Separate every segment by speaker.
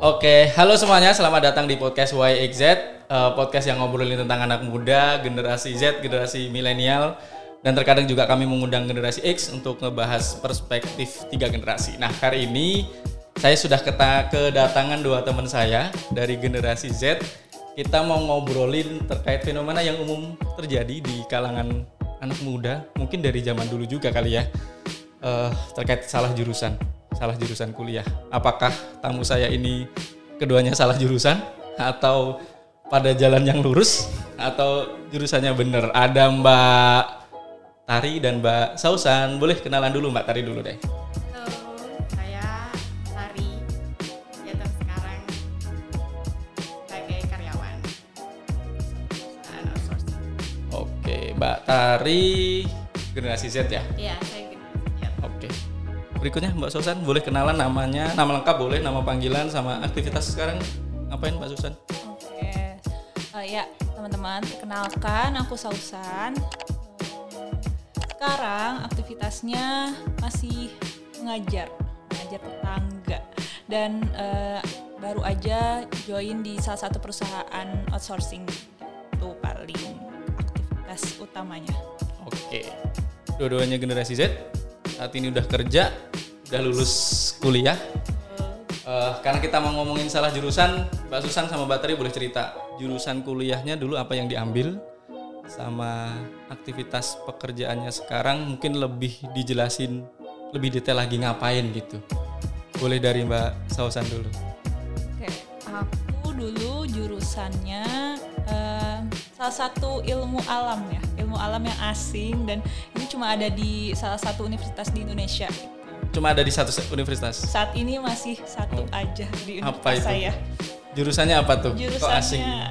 Speaker 1: Oke, halo semuanya, selamat datang di podcast YXZ, uh, podcast yang ngobrolin tentang anak muda, generasi Z, generasi milenial, dan terkadang juga kami mengundang generasi X untuk ngebahas perspektif tiga generasi. Nah, hari ini saya sudah keta kedatangan dua teman saya dari generasi Z. Kita mau ngobrolin terkait fenomena yang umum terjadi di kalangan anak muda, mungkin dari zaman dulu juga kali ya, uh, terkait salah jurusan salah jurusan kuliah. Apakah tamu saya ini keduanya salah jurusan atau pada jalan yang lurus atau jurusannya bener? Ada Mbak Tari dan Mbak Sausan. Boleh kenalan dulu Mbak Tari dulu deh.
Speaker 2: Halo, saya Tari. Kegiatan sekarang sebagai karyawan perusahaan outsourcing.
Speaker 1: Oke, Mbak Tari generasi Z ya?
Speaker 2: Iya,
Speaker 1: Berikutnya Mbak Susan boleh kenalan namanya, nama lengkap boleh, nama panggilan sama aktivitas sekarang ngapain Mbak Susan?
Speaker 3: Oke, Eh, ya teman-teman, kenalkan aku Sausan. Sekarang aktivitasnya masih mengajar, mengajar tetangga, dan eh, baru aja join di salah satu perusahaan outsourcing. Itu paling aktivitas utamanya.
Speaker 1: Oke. Dua-duanya generasi Z. Saat ini udah kerja, udah lulus kuliah. Eh, karena kita mau ngomongin salah jurusan, Mbak Susan sama Mbak boleh cerita jurusan kuliahnya dulu apa yang diambil sama aktivitas pekerjaannya sekarang mungkin lebih dijelasin lebih detail lagi ngapain gitu. Boleh dari Mbak Sausan dulu.
Speaker 3: Oke, aku dulu jurusannya eh, salah satu ilmu alam ya, ilmu alam yang asing dan ini cuma ada di salah satu universitas di Indonesia.
Speaker 1: Cuma ada di satu universitas.
Speaker 3: Saat ini masih satu aja di
Speaker 1: Apa
Speaker 3: universitas
Speaker 1: itu?
Speaker 3: saya.
Speaker 1: Jurusannya apa tuh? Kok asing?
Speaker 3: Jurusannya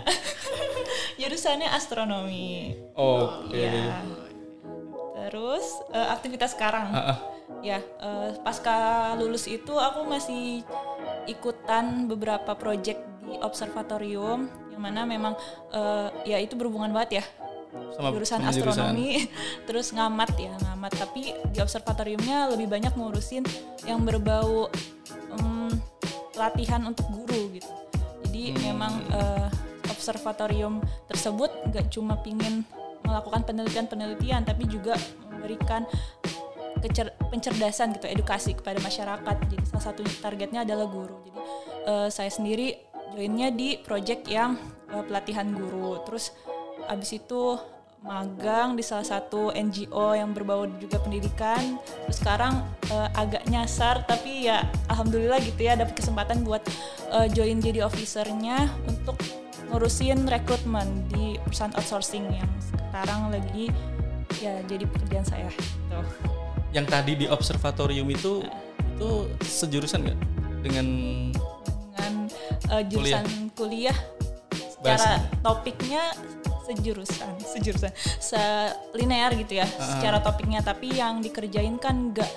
Speaker 3: jurusannya astronomi.
Speaker 1: Oke.
Speaker 3: Ya. Terus eh, aktivitas sekarang.
Speaker 1: Ah, ah.
Speaker 3: Ya, eh, pasca lulus itu aku masih ikutan beberapa project di observatorium yang mana memang eh, ya itu berhubungan banget ya
Speaker 1: Sama
Speaker 3: jurusan
Speaker 1: sama
Speaker 3: astronomi terus ngamat ya ngamat. Tapi di observatoriumnya lebih banyak ngurusin yang berbau em, pelatihan untuk guru gitu. Jadi memang eh, observatorium tersebut nggak cuma pingin melakukan penelitian-penelitian tapi juga memberikan kecer- pencerdasan gitu edukasi kepada masyarakat. Jadi salah satu targetnya adalah guru. Jadi eh, saya sendiri joinnya di project yang eh, pelatihan guru. Terus abis itu magang di salah satu NGO yang berbau juga pendidikan. Terus sekarang eh, agak nyasar tapi ya alhamdulillah gitu ya dapat kesempatan buat eh, join jadi officernya untuk ngurusin rekrutmen di perusahaan outsourcing yang sekarang lagi ya jadi pekerjaan saya gitu.
Speaker 1: yang tadi di observatorium itu itu sejurusan nggak? Dengan
Speaker 3: dengan uh, jurusan kuliah, secara topiknya sejurusan sejurusan. Selinear gitu ya secara topiknya. Tapi yang dikerjain kan nggak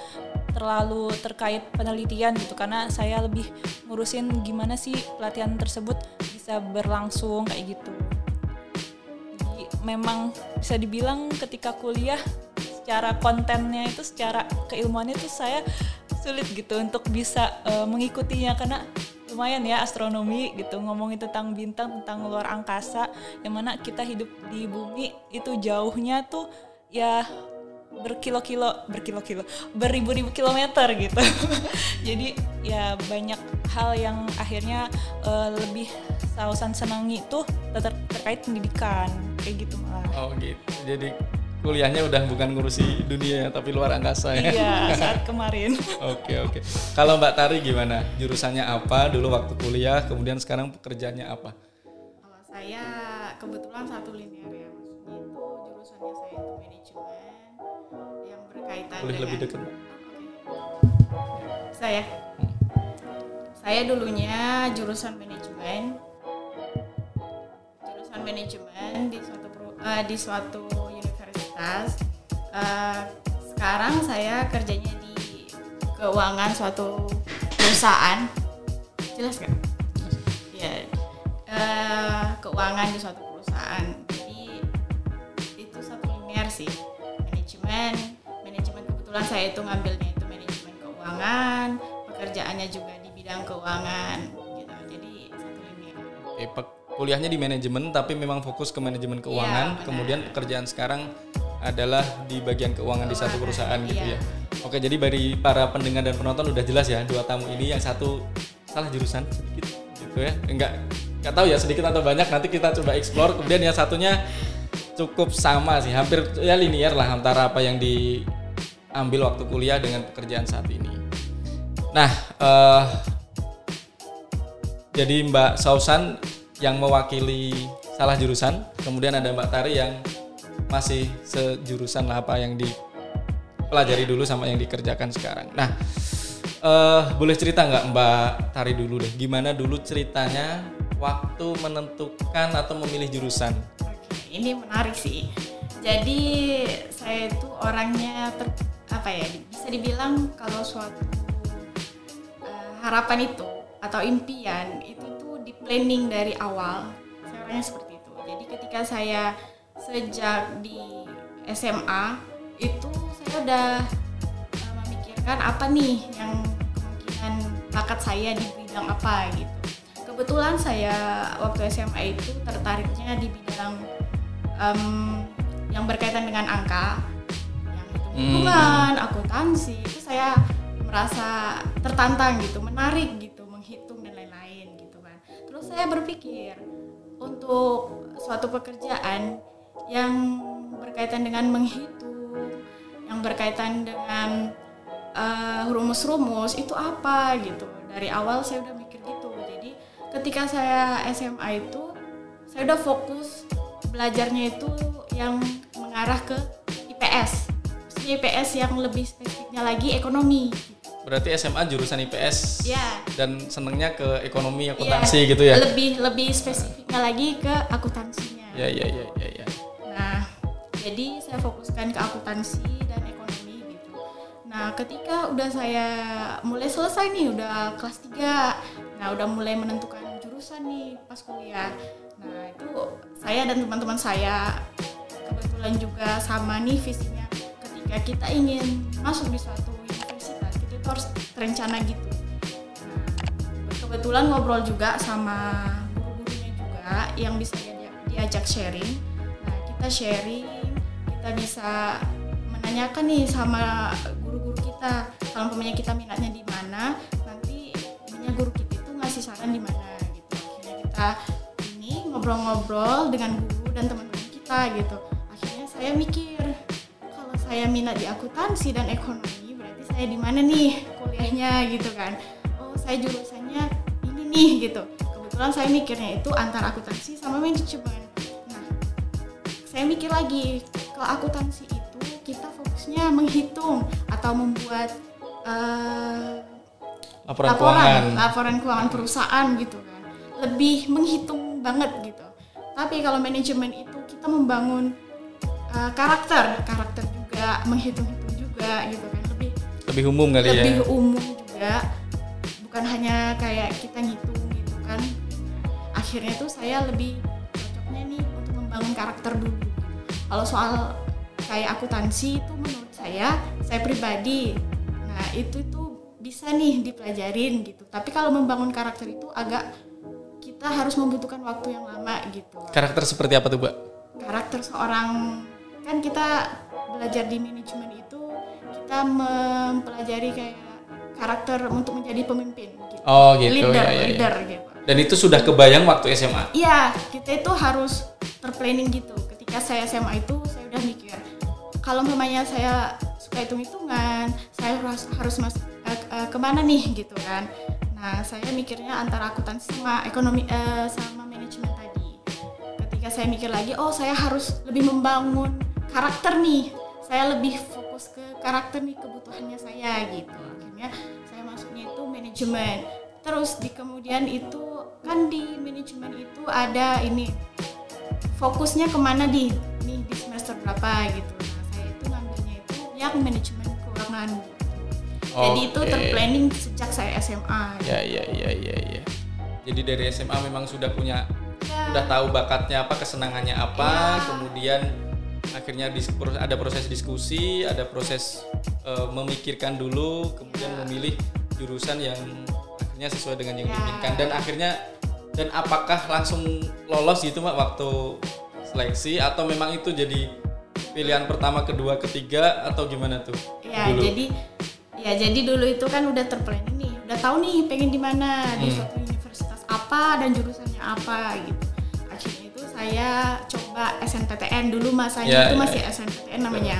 Speaker 3: terlalu terkait penelitian gitu. Karena saya lebih ngurusin gimana sih pelatihan tersebut bisa berlangsung kayak gitu. Jadi memang bisa dibilang ketika kuliah secara kontennya itu secara keilmuannya itu saya sulit gitu untuk bisa eh, mengikutinya. Karena lumayan ya astronomi gitu ngomongin tentang bintang tentang luar angkasa yang mana kita hidup di bumi itu jauhnya tuh ya berkilo-kilo berkilo-kilo beribu-ribu kilometer gitu. Jadi ya banyak hal yang akhirnya eh, lebih sausan senangi itu ter- terkait pendidikan kayak gitu malah
Speaker 1: oh gitu. Jadi kuliahnya udah bukan ngurusi dunia ya, tapi luar angkasa ya.
Speaker 3: Iya saat kemarin.
Speaker 1: Oke oke. Kalau Mbak Tari gimana? Jurusannya apa? Dulu waktu kuliah kemudian sekarang pekerjaannya apa?
Speaker 2: Kalau saya kebetulan satu linear ya, maksudnya itu jurusannya saya itu manajemen yang berkaitan
Speaker 1: boleh
Speaker 2: dengan
Speaker 1: lebih dekat.
Speaker 2: Saya. Saya dulunya jurusan manajemen. Jurusan manajemen di suatu eh, di suatu universitas. Eh, sekarang saya kerjanya di keuangan suatu perusahaan. Jelas kan? Ya, eh, keuangan di suatu perusahaan. Jadi itu satu linear sih. Manajemen, manajemen kebetulan saya itu ngambilnya itu manajemen keuangan, pekerjaannya juga di bidang keuangan gitu.
Speaker 1: Oke, kuliahnya di manajemen tapi memang fokus ke manajemen keuangan. Ya, Kemudian pekerjaan sekarang adalah di bagian keuangan, di satu perusahaan iya. gitu ya. Oke, jadi bagi para pendengar dan penonton udah jelas ya dua tamu ini yang satu salah jurusan sedikit gitu ya. Enggak nggak tahu ya sedikit atau banyak nanti kita coba explore. Kemudian yang satunya cukup sama sih, hampir ya linear lah antara apa yang diambil waktu kuliah dengan pekerjaan saat ini. Nah, uh, jadi Mbak Sausan yang mewakili salah jurusan, kemudian ada Mbak Tari yang masih sejurusan lah apa yang dipelajari dulu sama yang dikerjakan sekarang. Nah, uh, boleh cerita nggak Mbak Tari dulu deh, gimana dulu ceritanya waktu menentukan atau memilih jurusan?
Speaker 2: Oke, ini menarik sih. Jadi saya itu orangnya ter, apa ya bisa dibilang kalau suatu uh, harapan itu atau impian itu tuh di planning dari awal. Saya orangnya seperti itu. Jadi ketika saya sejak di SMA itu saya udah uh, memikirkan apa nih yang kemungkinan bakat saya di bidang apa gitu. Kebetulan saya waktu SMA itu tertariknya di bidang um, yang berkaitan dengan angka, yang hitung-hitungan, hmm. akuntansi itu saya merasa tertantang gitu, menarik gitu, menghitung dan lain-lain gitu kan. Terus saya berpikir untuk suatu pekerjaan yang berkaitan dengan menghitung, yang berkaitan dengan uh, rumus-rumus itu apa gitu. Dari awal saya udah mikir gitu. Jadi ketika saya SMA itu saya udah fokus belajarnya itu yang mengarah ke IPS. Maksudnya IPS yang lebih spesifiknya lagi ekonomi.
Speaker 1: Berarti SMA jurusan IPS.
Speaker 2: Ya.
Speaker 1: Dan senengnya ke ekonomi akuntansi ya, gitu ya.
Speaker 2: Lebih lebih spesifiknya lagi ke akuntansinya.
Speaker 1: Ya ya ya ya ya
Speaker 2: jadi saya fokuskan ke akuntansi dan ekonomi gitu. Nah ketika udah saya mulai selesai nih udah kelas 3 nah udah mulai menentukan jurusan nih pas kuliah. Nah itu saya dan teman-teman saya kebetulan juga sama nih visinya. Ketika kita ingin masuk di suatu universitas itu, itu harus terencana gitu. Nah kebetulan ngobrol juga sama guru-gurunya juga yang bisa diajak sharing. Nah kita sharing kita bisa menanyakan nih sama guru-guru kita kalau umpamanya kita minatnya di mana nanti ininya guru kita itu ngasih saran di mana gitu. Akhirnya kita ini ngobrol-ngobrol dengan guru dan teman-teman kita gitu. Akhirnya saya mikir kalau saya minat di akuntansi dan ekonomi berarti saya di mana nih kuliahnya gitu kan? Oh saya jurusannya ini nih gitu. Kebetulan saya mikirnya itu antara akuntansi sama manajemen. Nah saya mikir lagi kalau akuntansi itu kita fokusnya menghitung atau membuat uh,
Speaker 1: laporan, laporan keuangan.
Speaker 2: laporan keuangan perusahaan gitu kan. Lebih menghitung banget gitu. Tapi kalau manajemen itu kita membangun uh, karakter karakter juga menghitung-hitung juga gitu kan. Lebih
Speaker 1: lebih umum kali
Speaker 2: lebih ya. lebih umum juga. Bukan hanya kayak kita ngitung gitu kan. Akhirnya tuh saya lebih cocoknya nih untuk membangun karakter dulu kalau soal kayak akuntansi itu menurut saya saya pribadi nah itu itu bisa nih dipelajarin gitu. Tapi kalau membangun karakter itu agak kita harus membutuhkan waktu yang lama gitu.
Speaker 1: Karakter seperti apa tuh mbak?
Speaker 2: Karakter seorang kan kita belajar di manajemen itu kita mempelajari kayak karakter untuk menjadi pemimpin gitu.
Speaker 1: oh gitu.
Speaker 2: Leader
Speaker 1: ya, ya, ya.
Speaker 2: leader gitu.
Speaker 1: Dan itu sudah kebayang waktu SMA
Speaker 2: iya kita itu harus terplanning gitu ketika saya SMA itu saya udah mikir kalau memangnya saya suka hitung hitungan saya harus harus mas uh, uh, ke mana nih gitu kan. Nah saya mikirnya antara akuntansi sama ekonomi uh, sama manajemen tadi. Ketika saya mikir lagi oh saya harus lebih membangun karakter nih. Saya lebih fokus ke karakter nih kebutuhannya saya gitu. Akhirnya saya masuknya itu manajemen. Terus di kemudian itu kan di manajemen itu ada ini fokusnya ke mana di nih di semester berapa gitu nah saya itu ngambilnya itu yang manajemen keuangan okay. jadi itu terplanning sejak saya SMA
Speaker 1: ya ya ya ya ya jadi dari SMA memang sudah punya ya. udah tahu bakatnya apa kesenangannya apa ya. kemudian akhirnya ada proses diskusi ada proses uh, memikirkan dulu kemudian ya. memilih jurusan yang akhirnya sesuai dengan yang ya. diinginkan dan akhirnya dan apakah langsung lolos gitu mbak waktu seleksi? Atau memang itu jadi pilihan pertama kedua ketiga? Atau gimana tuh?
Speaker 2: Ya dulu? jadi ya jadi dulu itu kan udah terplanning nih. Udah tahu nih pengen di mana hmm. di suatu universitas apa dan jurusannya apa gitu. Akhirnya itu saya coba SNPTN dulu masanya yeah, itu masih yeah. SNPTN namanya.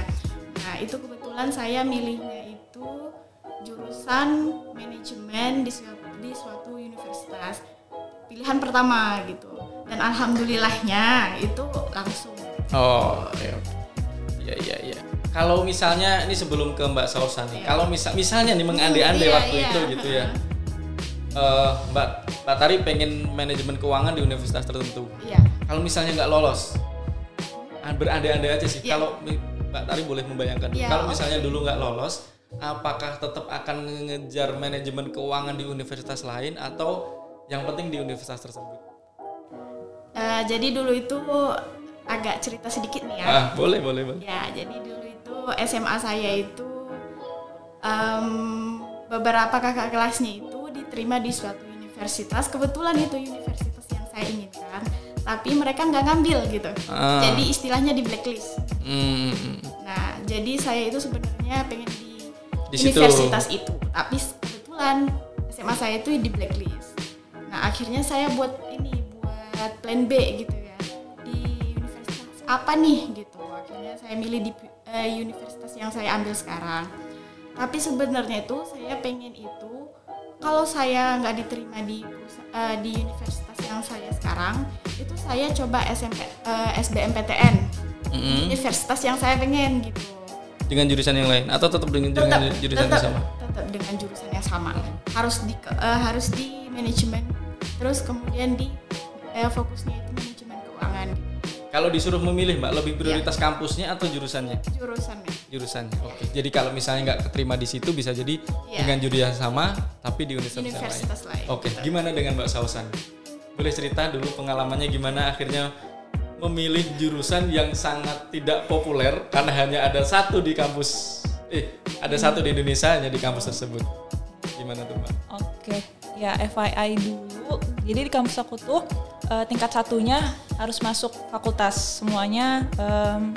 Speaker 2: Nah itu kebetulan saya milihnya itu jurusan manajemen di suatu, di suatu universitas pilihan pertama gitu dan alhamdulillahnya itu langsung
Speaker 1: oh iya iya iya ya. kalau misalnya ini sebelum ke Mbak Sausan nih ya. kalau misal misalnya nih mengandai-andai iya, waktu iya. itu gitu ya uh, Mbak Mbak Tari pengen manajemen keuangan di universitas tertentu iya. kalau misalnya nggak lolos berandai-andai aja sih ya. kalau Mbak Tari boleh membayangkan ya, kalau misalnya okay. dulu nggak lolos apakah tetap akan mengejar manajemen keuangan di universitas lain atau yang penting di universitas tersebut.
Speaker 2: Uh, jadi dulu itu agak cerita sedikit nih ya.
Speaker 1: Ah, boleh, boleh, boleh.
Speaker 2: Ya, jadi dulu itu SMA saya itu um, beberapa kakak kelasnya itu diterima di suatu universitas. Kebetulan itu universitas yang saya inginkan, tapi mereka nggak ngambil gitu. Ah. Jadi istilahnya di blacklist. Hmm. Nah, jadi saya itu sebenarnya pengen di, di universitas situ. itu, tapi kebetulan SMA saya itu di blacklist nah akhirnya saya buat ini buat plan B gitu ya di universitas. Apa nih gitu. Akhirnya saya milih di uh, universitas yang saya ambil sekarang. Tapi sebenarnya itu saya pengen itu kalau saya nggak diterima di uh, di universitas yang saya sekarang itu saya coba SMP uh, eh, SBMPTN mm-hmm. universitas yang saya pengen gitu.
Speaker 1: Dengan jurusan yang lain atau tetap dengan tetap, jurusan tetap, yang sama
Speaker 2: dengan jurusan yang sama harus di uh, harus di manajemen terus kemudian di eh, fokusnya itu manajemen keuangan
Speaker 1: kalau disuruh memilih mbak lebih prioritas ya. kampusnya atau jurusannya
Speaker 2: jurusannya
Speaker 1: jurusannya oke okay. jadi kalau misalnya nggak keterima di situ bisa jadi ya. dengan jurusan sama tapi di universitas, universitas lain, lain. oke okay. gimana dengan mbak Sausan boleh cerita dulu pengalamannya gimana akhirnya memilih jurusan yang sangat tidak populer karena hanya ada satu di kampus eh ada satu di Indonesia hanya di kampus tersebut. Gimana tuh mbak?
Speaker 3: Oke okay ya FYI dulu. Jadi di kampus aku tuh uh, tingkat satunya harus masuk fakultas. Semuanya um,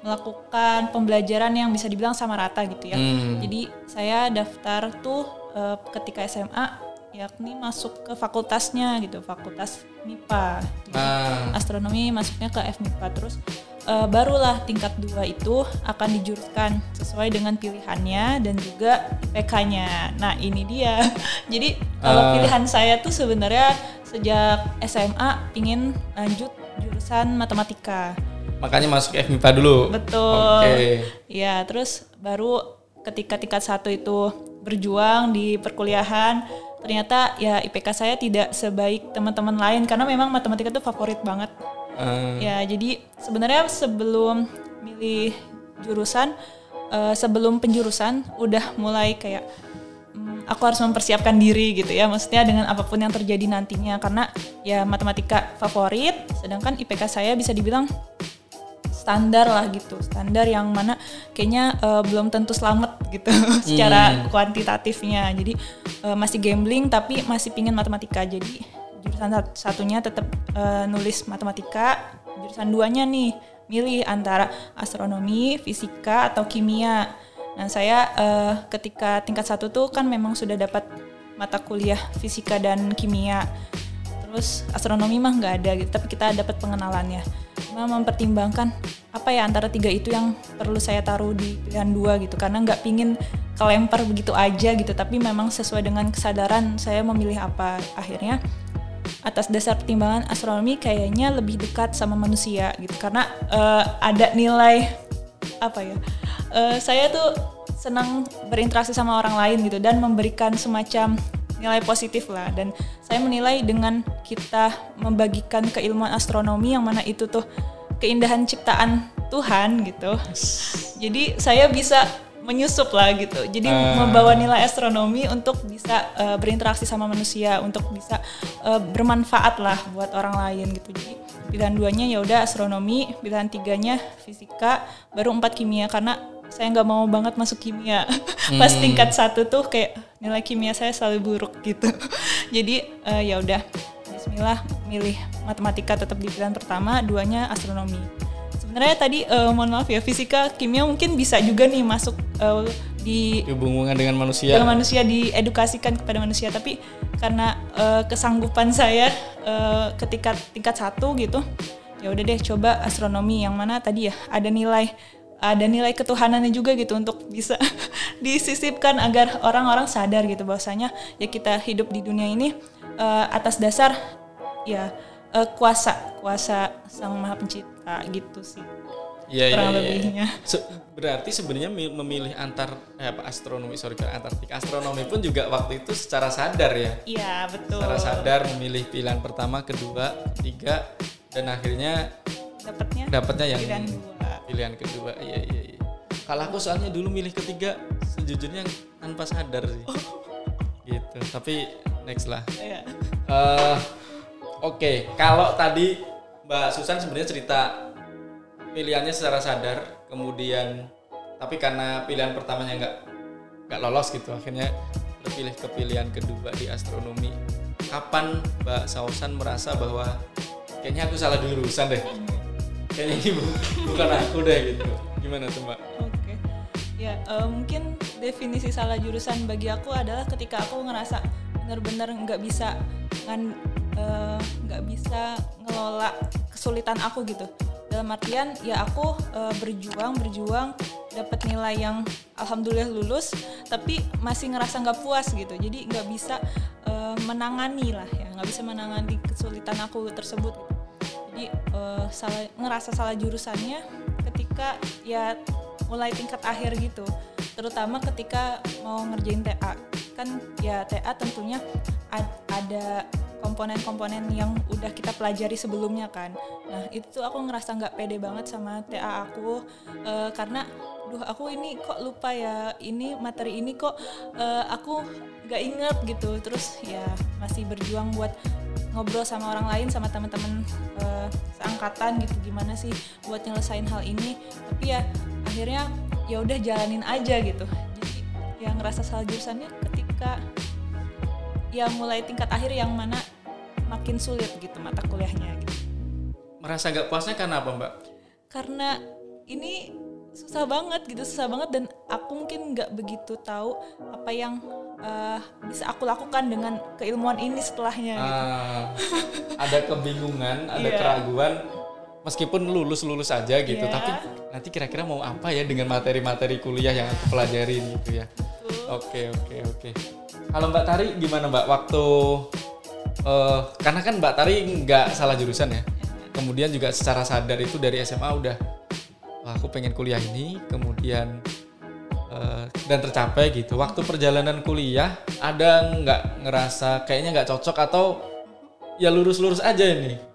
Speaker 3: melakukan pembelajaran yang bisa dibilang sama rata gitu ya. Hmm. jadi saya daftar tuh uh, ketika SMA yakni masuk ke fakultasnya gitu fakultas MIPA jadi ah. astronomi masuknya ke FMIPA terus uh, barulah tingkat dua itu akan dijuruskan sesuai dengan pilihannya dan juga PK-nya. Nah ini dia. Jadi kalau uh. pilihan saya tuh sebenarnya sejak SMA ingin lanjut jurusan matematika.
Speaker 1: Makanya masuk FMIPA dulu.
Speaker 3: Betul. Okay. Ya terus baru ketika tingkat satu itu berjuang di perkuliahan ternyata ya IPK saya tidak sebaik teman-teman lain karena memang matematika itu favorit banget Uh. Ya, jadi sebenarnya sebelum milih jurusan, uh, sebelum penjurusan udah mulai kayak um, aku harus mempersiapkan diri gitu ya. Maksudnya dengan apa pun yang terjadi nantinya karena ya matematika favorit, sedangkan IPK saya bisa dibilang standar lah gitu standar yang mana kayaknya uh, belum tentu selamat gitu secara hmm. kuantitatifnya jadi uh, masih gambling tapi masih pingin matematika jadi jurusan satunya tetap uh, nulis matematika, jurusan duanya nih milih antara astronomi, fisika atau kimia. Nah saya uh, ketika tingkat satu tuh kan memang sudah dapat mata kuliah fisika dan kimia. Terus astronomi mah nggak ada gitu, tapi kita dapat pengenalannya. Cuma mempertimbangkan apa ya antara tiga itu yang perlu saya taruh di pilihan dua gitu, karena nggak pingin kelempar begitu aja gitu, tapi memang sesuai dengan kesadaran saya memilih apa. Akhirnya atas dasar pertimbangan astronomi kayaknya lebih dekat sama manusia gitu. Karena uh, ada nilai apa ya uh, saya tuh senang berinteraksi sama orang lain gitu dan memberikan semacam nilai positif lah. Dan saya menilai dengan kita membagikan keilmuan astronomi yang mana itu tuh keindahan ciptaan Tuhan gitu. Jadi saya bisa menyusup lah gitu. Jadi uh. membawa nilai astronomi untuk bisa uh, berinteraksi sama manusia, untuk bisa uh, bermanfaat lah buat orang lain gitu. Jadi pilihan duanya ya udah astronomi, pilihan tiganya fisika, baru empat kimia karena saya nggak mau banget masuk kimia. Pas hmm. tingkat satu tuh kayak nilai kimia saya selalu buruk gitu. Jadi uh, ya udah Bismillah milih matematika tetap di pilihan pertama, duanya astronomi. Sebenarnya tadi uh, mohon maaf ya fisika, kimia mungkin bisa juga nih masuk uh, di
Speaker 1: hubungan dengan manusia.
Speaker 3: Dengan manusia diedukasikan kepada manusia, tapi karena uh, kesanggupan saya uh, ketika tingkat satu gitu, ya udah deh coba astronomi yang mana tadi ya ada nilai ada nilai ketuhanannya juga gitu untuk bisa disisipkan agar orang-orang sadar gitu bahwasanya ya kita hidup di dunia ini uh, atas dasar ya uh, kuasa kuasa sang maha pencipta gitu sih
Speaker 1: Iya, iya, iya. Se berarti sebenarnya memilih antar eh, apa astronomi sorry antartika astronomi pun juga waktu itu secara sadar ya.
Speaker 3: Iya betul.
Speaker 1: Secara sadar memilih pilihan pertama, kedua, ketiga dan akhirnya
Speaker 3: dapatnya
Speaker 1: dapatnya yang
Speaker 3: pilihan dua.
Speaker 1: Pilihan kedua, iya iya. iya. Kalau aku soalnya dulu milih ketiga sejujurnya tanpa sadar sih. Oh. Gitu. Tapi next lah. Iya. Uh, Oke, okay. kalau tadi Mbak Susan sebenarnya cerita pilihannya secara sadar, kemudian tapi karena pilihan pertamanya nggak nggak lolos gitu, akhirnya terpilih ke pilihan kedua di astronomi. Kapan Mbak Sausan merasa bahwa kayaknya aku salah jurusan deh? Kayaknya ini bukan aku deh gitu. Gimana tuh Mbak?
Speaker 3: Oke, ya uh, mungkin definisi salah jurusan bagi aku adalah ketika aku ngerasa benar-benar nggak bisa ngan nggak uh, bisa ngelola kesulitan aku gitu. Dalam artian ya aku uh, berjuang berjuang dapat nilai yang alhamdulillah lulus tapi masih ngerasa nggak puas gitu. Jadi nggak bisa uh, menangani lah ya nggak bisa menangani kesulitan aku tersebut. Jadi uh, salah ngerasa salah jurusannya ketika ya mulai tingkat akhir gitu. Terutama ketika mau ngerjain TA kan ya TA tentunya ada komponen-komponen yang udah kita pelajari sebelumnya kan. Nah itu aku ngerasa nggak pede banget sama TA aku uh, karena, duh aku ini kok lupa ya ini materi ini kok uh, aku nggak inget gitu. Terus ya masih berjuang buat ngobrol sama orang lain sama teman-teman uh, seangkatan gitu gimana sih buat nyelesain hal ini. Tapi ya akhirnya ya udah jalanin aja gitu. Jadi yang ngerasa salah jurusannya ketika ya mulai tingkat akhir yang mana makin sulit gitu mata kuliahnya gitu.
Speaker 1: Merasa gak puasnya karena apa mbak?
Speaker 3: Karena ini susah banget gitu susah banget dan aku mungkin nggak begitu tahu apa yang uh, bisa aku lakukan dengan keilmuan ini setelahnya. Uh, gitu.
Speaker 1: ada kebingungan, ada yeah. keraguan meskipun lulus lulus aja gitu yeah. tapi nanti kira-kira mau apa ya dengan materi-materi kuliah yang aku pelajarin gitu ya oke oke oke kalau mbak Tari gimana mbak? Waktu uh, karena kan mbak Tari nggak salah jurusan ya. Kemudian juga secara sadar itu dari SMA udah Wah, aku pengen kuliah ini kemudian uh, dan tercapai gitu. Waktu perjalanan kuliah ada nggak ngerasa kayaknya nggak cocok atau ya lurus-lurus aja ini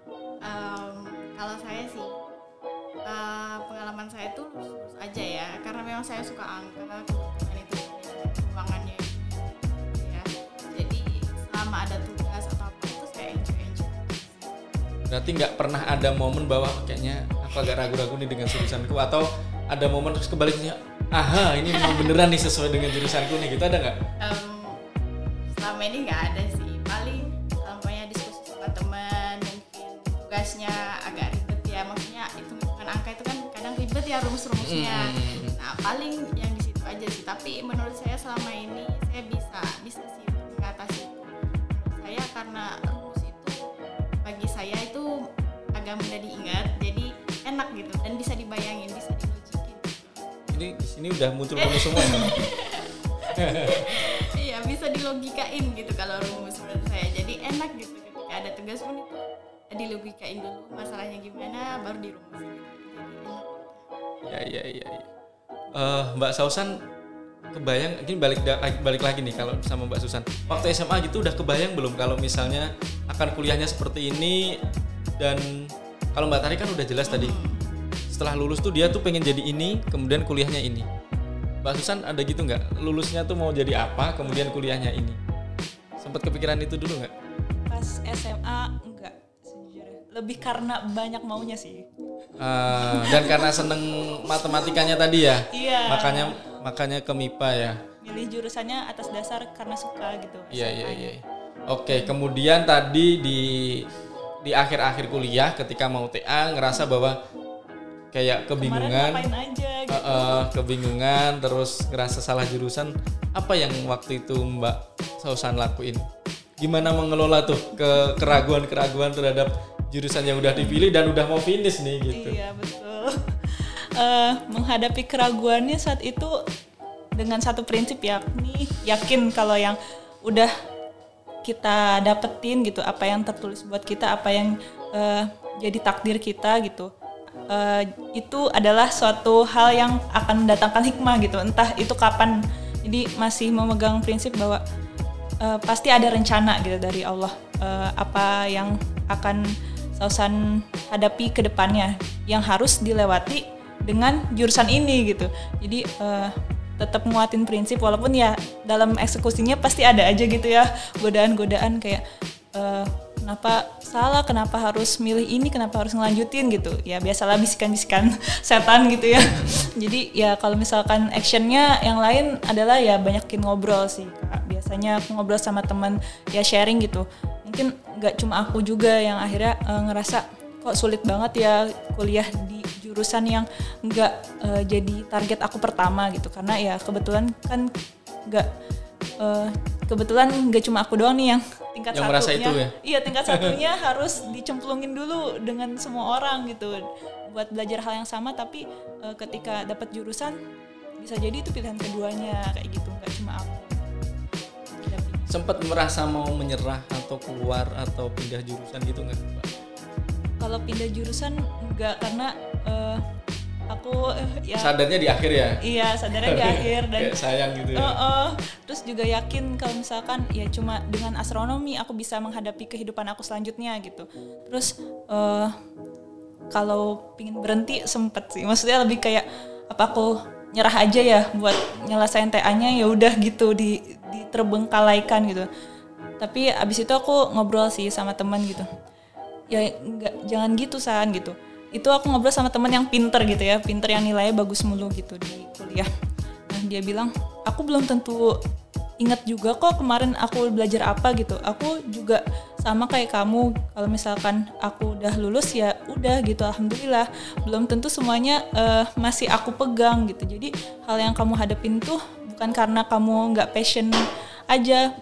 Speaker 1: berarti nggak pernah ada momen bahwa kayaknya aku agak ragu-ragu nih dengan jurusanku atau ada momen terus kebaliknya aha ini memang beneran nih sesuai dengan jurusanku nih gitu ada nggak? Um,
Speaker 2: selama ini nggak ada sih. Paling sampainya diskusi sama teman mungkin tugasnya agak ribet ya. Maksudnya itu bukan angka itu kan kadang ribet ya rumus-rumusnya. Hmm. Paling yang di situ aja sih. Tapi menurut saya selama ini
Speaker 1: ini udah muncul rumus semua ya
Speaker 2: iya bisa dilogikain gitu kalau rumus menurut saya. Jadi enak gitu ketika ada tugas pun itu dilogikain dulu masalahnya gimana baru dirumusin gitu.
Speaker 1: jadi enak. Ya ya ya, ya uh, Mbak Sausan kebayang ini balik balik lagi nih kalau sama Mbak Susan. Waktu SMA gitu udah kebayang belum kalau misalnya akan kuliahnya seperti ini? Dan kalau Mbak Tari kan udah jelas tadi setelah lulus tuh dia tuh pengen jadi ini kemudian kuliahnya ini Mbak Susan ada gitu nggak lulusnya tuh mau jadi apa kemudian kuliahnya ini sempat kepikiran itu dulu nggak
Speaker 3: pas SMA enggak sejujurnya lebih karena banyak maunya sih
Speaker 1: Uh, dan karena seneng matematikanya tadi ya,
Speaker 3: iya.
Speaker 1: makanya makanya ke MIPA ya.
Speaker 3: Milih jurusannya atas dasar karena suka gitu.
Speaker 1: Iya iya iya. Oke, kemudian tadi di di akhir-akhir kuliah ketika mau TA ngerasa bahwa kayak kebingungan,
Speaker 3: aja, gitu.
Speaker 1: uh, uh, kebingungan, terus ngerasa salah jurusan. Apa yang waktu itu Mbak Sausan lakuin? Gimana mengelola tuh ke keraguan-keraguan terhadap jurusan yang udah dipilih dan udah mau finish nih gitu?
Speaker 3: Iya betul. uh, menghadapi keraguannya saat itu dengan satu prinsip yakni yakin kalau yang udah kita dapetin gitu apa yang tertulis buat kita apa yang uh, jadi takdir kita gitu uh, itu adalah suatu hal yang akan mendatangkan hikmah gitu. Entah itu kapan. Jadi masih memegang prinsip bahwa uh, pasti ada rencana gitu dari Allah uh, apa yang akan Sausan hadapi ke depannya yang harus dilewati dengan jurusan ini gitu. Jadi uh, tetap nguatin prinsip walaupun ya dalam eksekusinya pasti ada aja gitu ya godaan-godaan kayak uh, kenapa salah kenapa harus milih ini kenapa harus ngelanjutin gitu. Ya biasalah bisikan-bisikan setan gitu ya. Jadi ya kalau misalkan actionnya yang lain adalah ya banyakin ngobrol sih. Biasanya aku ngobrol sama teman ya sharing gitu. Mungkin nggak cuma aku juga yang akhirnya uh, ngerasa kok sulit banget ya kuliah di jurusan yang nggak uh, jadi target aku pertama gitu. Karena ya kebetulan kan nggak uh, kebetulan nggak cuma aku doang nih yang tingkat
Speaker 1: yang
Speaker 3: satunya.
Speaker 1: itu ya?
Speaker 3: iya tingkat satunya harus dicemplungin dulu dengan semua orang gitu. Buat belajar hal yang sama tapi uh, ketika dapat jurusan bisa jadi itu pilihan keduanya kayak gitu. Nggak cuma aku.
Speaker 1: Sempat merasa mau menyerah atau keluar atau pindah jurusan gitu nggak
Speaker 3: kalau pindah jurusan enggak karena uh, aku uh, ya.
Speaker 1: Sadarnya di akhir ya?
Speaker 3: Iya sadarnya di akhir dan
Speaker 1: Kayak sayang gitu ya?
Speaker 3: Uh, uh, terus juga yakin kalau misalkan ya cuma dengan astronomi aku bisa menghadapi kehidupan aku selanjutnya gitu. Terus uh, kalau pingin berhenti sempet sih. Maksudnya lebih kayak apa aku nyerah aja ya buat nyelesain TA-nya ya udah gitu di diterbengkalaikan gitu. Tapi abis itu aku ngobrol sih sama teman gitu. Ya nggak jangan gitu san gitu itu aku ngobrol sama teman yang pinter gitu ya pinter yang nilainya bagus mulu gitu di kuliah. Nah dia bilang aku belum tentu ingat juga kok kemarin aku belajar apa gitu. Aku juga sama kayak kamu kalau misalkan aku udah lulus ya udah gitu alhamdulillah. Belum tentu semuanya uh, masih aku pegang gitu. Jadi hal yang kamu hadapin tuh bukan karena kamu nggak passion aja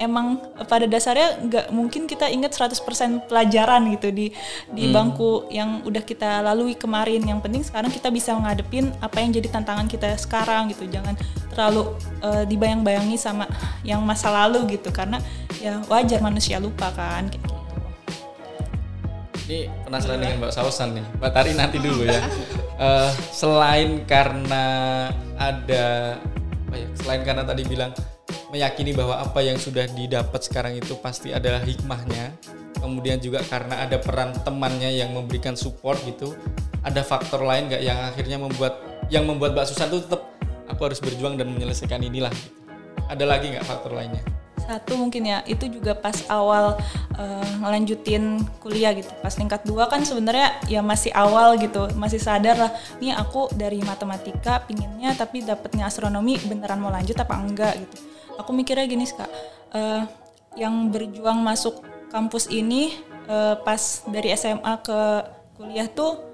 Speaker 3: emang pada dasarnya nggak mungkin kita ingat 100% pelajaran gitu di di hmm. bangku yang udah kita lalui kemarin. Yang penting sekarang kita bisa menghadepin apa yang jadi tantangan kita sekarang gitu. Jangan terlalu uh, dibayang-bayangi sama yang masa lalu gitu karena ya wajar manusia lupa kan kayak gitu.
Speaker 1: Ini penasaran dengan Mbak Sausan nih. Mbak Tari nanti dulu ya. uh, selain karena ada apa ya? Selain karena tadi bilang meyakini bahwa apa yang sudah didapat sekarang itu pasti adalah hikmahnya. Kemudian juga karena ada peran temannya yang memberikan support gitu ada faktor lain nggak yang akhirnya membuat yang membuat Mbak Susan tuh tetap aku harus berjuang dan menyelesaikan inilah gitu. ada lagi nggak faktor lainnya?
Speaker 3: Satu mungkin ya itu juga pas awal uh, ngelanjutin kuliah gitu. Pas tingkat dua kan sebenarnya ya masih awal gitu masih sadar lah nih aku dari matematika pinginnya tapi dapetnya astronomi beneran mau lanjut apa enggak? gitu aku mikirnya gini kak. Uh, yang berjuang masuk kampus ini uh, pas dari SMA ke kuliah tuh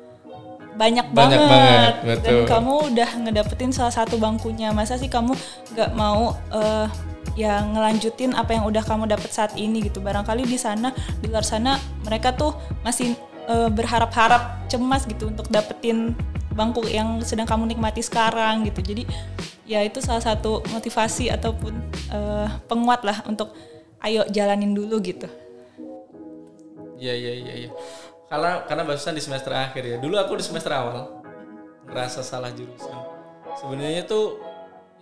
Speaker 3: banyak, banyak banget, banget dan kamu udah ngedapetin salah satu bangkunya. Masa sih kamu nggak mau uh, ya ngelanjutin apa yang udah kamu dapet saat ini gitu? Barangkali di sana di luar sana mereka tuh masih uh, berharap-harap cemas gitu untuk dapetin bangku yang sedang kamu nikmati sekarang gitu. Jadi ya itu salah satu motivasi ataupun uh, penguat lah untuk ayo jalanin dulu gitu.
Speaker 1: Iya iya iya. Ya. Karena karena barusan di semester akhir ya. Dulu aku di semester awal ngerasa salah jurusan. Sebenarnya tuh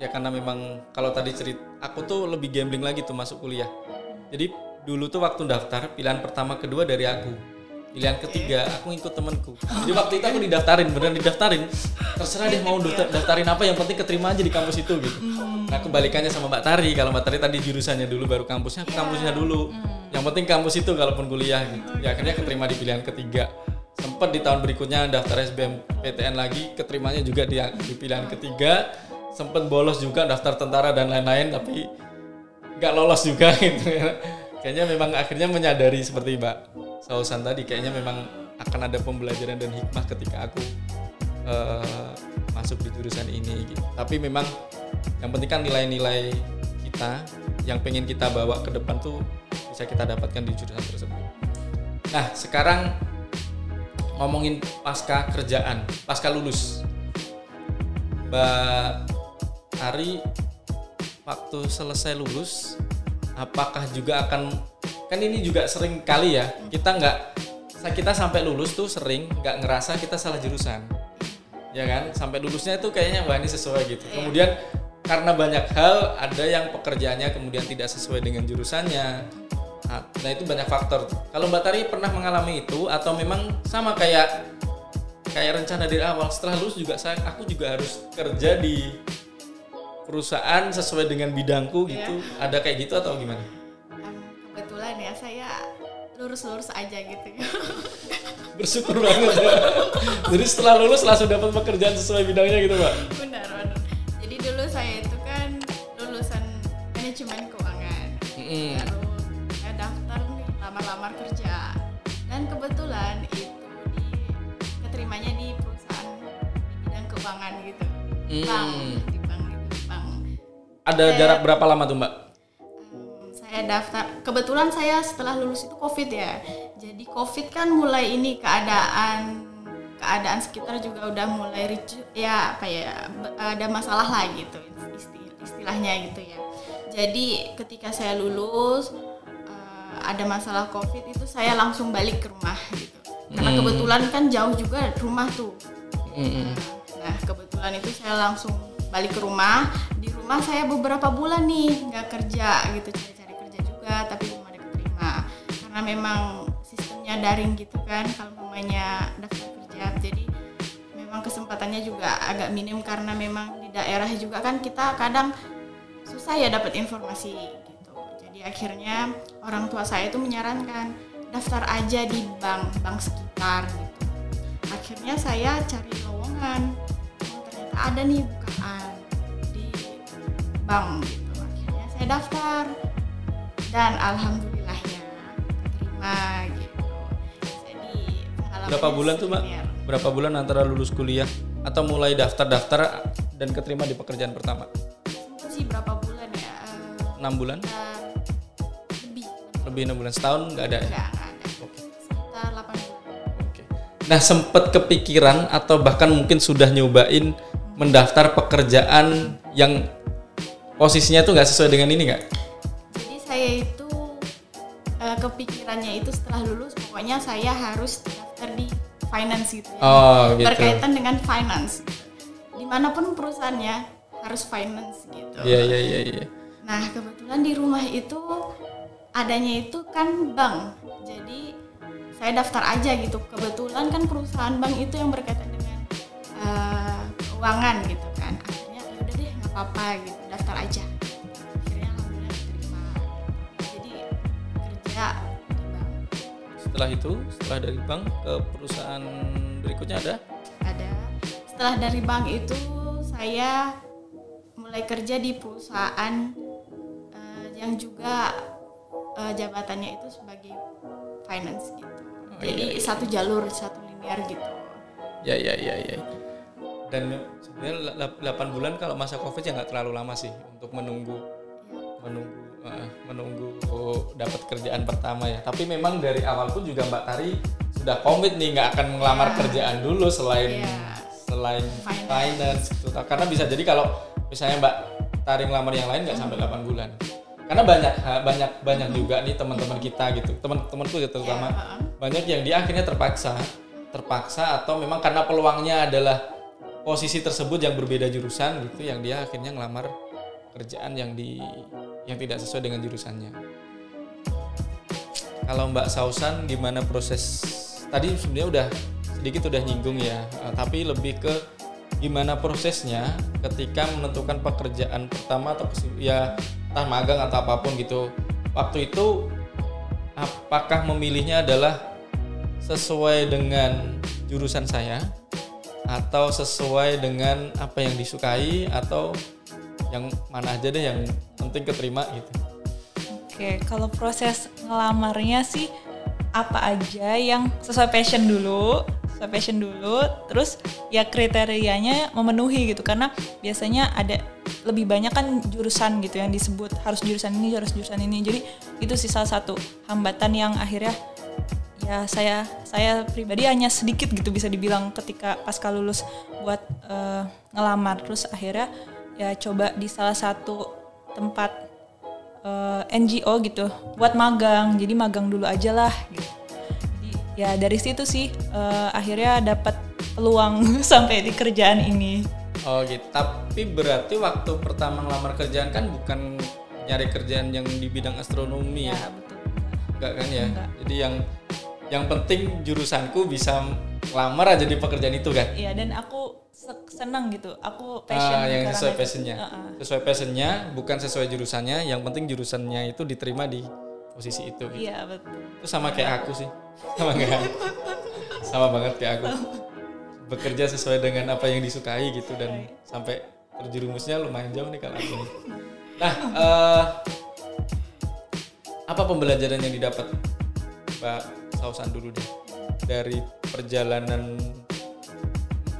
Speaker 1: ya karena memang kalau tadi cerita aku tuh lebih gambling lagi tuh masuk kuliah. Jadi dulu tuh waktu daftar pilihan pertama kedua dari aku pilihan ketiga aku ngikut temanku. Jadi waktu itu aku didaftarin beneran didaftarin. Terserah deh mau daftarin apa yang penting keterima aja di kampus itu gitu. Hmm. nah kebalikannya sama Mbak Tari. Kalau Mbak Tari tadi jurusannya dulu baru kampusnya aku kampusnya dulu. Hmm. yang penting kampus itu kalaupun kuliah gitu. Ya akhirnya keterima di pilihan ketiga. Sempat di tahun berikutnya daftar SBMPTN lagi keterimanya juga di, di pilihan ketiga. Sempat bolos juga daftar tentara dan lain-lain tapi nggak lolos juga gitu. Ya kayaknya memang akhirnya menyadari seperti Mbak Sausan tadi kayaknya memang akan ada pembelajaran dan hikmah ketika aku uh, masuk di jurusan ini gitu. Tapi memang yang penting kan nilai-nilai kita yang pengen kita bawa ke depan tuh bisa kita dapatkan di jurusan tersebut. Nah, sekarang ngomongin pasca kerjaan, pasca lulus. Mbak Ari waktu selesai lulus apakah juga akan kan ini juga sering kali ya kita nggak kita sampai lulus tuh sering nggak ngerasa kita salah jurusan. Ya kan? Sampai lulusnya itu kayaknya wah ini sesuai gitu. Iya. kemudian karena banyak hal ada yang pekerjaannya kemudian tidak sesuai dengan jurusannya. Nah, nah itu banyak faktor. Kalau mbak Tari pernah mengalami itu atau memang sama kayak kayak rencana dari awal setelah lulus juga saya aku juga harus kerja di perusahaan sesuai dengan bidangku gitu. Yeah. ada kayak gitu atau gimana
Speaker 2: saya lurus-lurus aja gitu
Speaker 1: bersyukur banget ya. jadi setelah lulus langsung dapat pekerjaan sesuai bidangnya gitu pak
Speaker 2: benar benar jadi dulu saya itu kan lulusan manajemen keuangan mm -hmm. lalu saya daftar nih lamar-lamar kerja dan kebetulan itu di keterimanya di perusahaan di bidang keuangan gitu mm. bank
Speaker 1: ada jarak berapa lama tuh mbak?
Speaker 2: Saya daftar. Kebetulan saya setelah lulus itu covid ya. Jadi covid kan mulai ini keadaan keadaan sekitar juga udah mulai ricu ya kayak ada masalah lah gitu istilahnya gitu ya. Jadi ketika saya lulus uh, ada masalah covid itu saya langsung balik ke rumah gitu. Karena hmm. kebetulan kan jauh juga rumah tuh. Hmm. nah kebetulan itu saya langsung balik ke rumah. Di rumah saya beberapa bulan nih nggak kerja gitu cari-cari juga tapi belum ada keterima. Karena memang sistemnya daring gitu kan kalau namanya daftar kerja. Jadi memang kesempatannya juga agak minim karena memang di daerah juga kan kita kadang susah ya dapat informasi gitu. Jadi akhirnya orang tua saya itu menyarankan daftar aja di bank bank sekitar gitu. Akhirnya saya cari lowongan. Oh, ternyata ada nih bukaan bank gitu. Akhirnya saya daftar dan alhamdulillahnya keterima gitu.
Speaker 1: Jadi berapa bulan tuh mbak? berapa bulan antara lulus kuliah atau mulai daftar-daftar dan keterima di pekerjaan pertama?
Speaker 2: Sih berapa bulan ya?
Speaker 1: Enam bulan? lebih. Lebih enam bulan. Setahun nggak ada
Speaker 2: nggak ada. Sekitar 8 bulan. Oke.
Speaker 1: nah sempet kepikiran atau bahkan mungkin sudah nyobain mendaftar pekerjaan yang posisinya tuh nggak sesuai dengan ini nggak?
Speaker 2: Saya itu kepikirannya itu setelah lulus pokoknya saya harus daftar di finance gitu. Ya.
Speaker 1: Oh, gitu.
Speaker 2: Berkaitan dengan finance. Di mana pun perusahaannya harus finance gitu.
Speaker 1: Iya iya iya. iya.
Speaker 2: Nah kebetulan di rumah itu adanya itu kan bank. Jadi saya daftar aja gitu. Kebetulan kan perusahaan bank itu yang berkaitan dengan uh, keuangan gitu kan. Akhirnya ya udah deh nggak apa-apa gitu daftar aja di bank
Speaker 1: setelah itu setelah dari bank ke perusahaan berikutnya ada?
Speaker 2: Ada. Setelah dari bank itu saya mulai kerja di perusahaan uh, yang juga uh, jabatannya itu sebagai finance gitu. Oh, jadi iya, iya. satu jalur satu linear gitu.
Speaker 1: Ya ya ya ya. Dan sebenarnya 8 bulan kalau masa covid ya nggak terlalu lama sih untuk menunggu dapat kerjaan pertama ya tapi memang dari awal pun juga Mbak Tari sudah komit nih nggak akan melamar yeah. kerjaan dulu selain yeah. selain finance, finance gitu karena bisa jadi kalau misalnya Mbak Tari ngelamar yang lain nggak sampai 8 bulan karena banyak banyak banyak juga nih teman-teman kita gitu teman-temanku ya terutama yeah. banyak yang dia akhirnya terpaksa terpaksa atau memang karena peluangnya adalah posisi tersebut yang berbeda jurusan gitu yang dia akhirnya ngelamar kerjaan yang di yang tidak sesuai dengan jurusannya. Kalau Mbak Sausan gimana proses tadi sebenarnya udah sedikit udah nyinggung ya, eh, tapi lebih ke gimana prosesnya ketika menentukan pekerjaan pertama atau ya entah magang atau apa pun gitu. Waktu itu apakah memilihnya adalah sesuai dengan jurusan saya atau sesuai dengan apa yang disukai atau yang mana aja deh yang penting keterima gitu.
Speaker 3: Oke, kalau proses ngelamarnya sih apa aja yang sesuai passion dulu, sesuai passion dulu, terus ya kriterianya memenuhi gitu karena biasanya ada lebih banyak kan jurusan gitu yang disebut harus jurusan ini, harus jurusan ini. Jadi itu sih salah satu hambatan yang akhirnya ya saya saya pribadi hanya sedikit gitu bisa dibilang ketika pasca lulus buat uh, ngelamar terus akhirnya ya coba di salah satu tempat uh, eh, NGO gitu buat magang. Jadi magang dulu aja lah gitu. Jadi ya dari situ sih uh, akhirnya dapat peluang sampai di kerjaan ini.
Speaker 1: Oh gitu. Tapi berarti waktu pertama ngelamar kerjaan kan bukan nyari kerjaan yang di bidang astronomi ya, ya? betul. Enggak kan ya? Enggak. jadi yang yang penting jurusanku bisa lamar aja di pekerjaan itu kan?
Speaker 3: Iya dan aku senang gitu. Aku passion ah,
Speaker 1: yang sesuai passionnya. Uh -uh. sesuai passionnya bukan sesuai jurusannya. Yang penting jurusannya itu diterima di posisi itu
Speaker 3: gitu. iya betul.
Speaker 1: Itu sama kayak aku sih. Sama enggak sama banget kayak aku. Bekerja sesuai dengan apa yang disukai gitu. Dan sampai terjerumusnya lumayan jauh nih kalau aku nah uh, apa pembelajaran yang didapat Mbak Sausan dulu deh. Dari perjalanan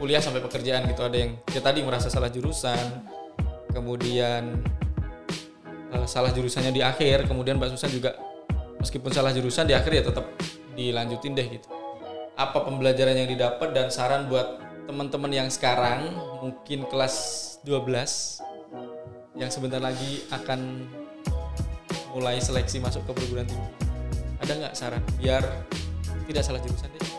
Speaker 1: kuliah sampai pekerjaan gitu. Ada yang ya tadi merasa salah jurusan kemudian uh, salah jurusannya di akhir kemudian Mbak Susan juga meskipun salah jurusan di akhir ya tetap dilanjutin deh gitu. Apa pembelajaran yang didapat dan saran buat teman-teman yang sekarang mungkin kelas 12 yang sebentar lagi akan mulai seleksi masuk ke perguruan tinggi ada nggak saran biar tidak salah jurusan deh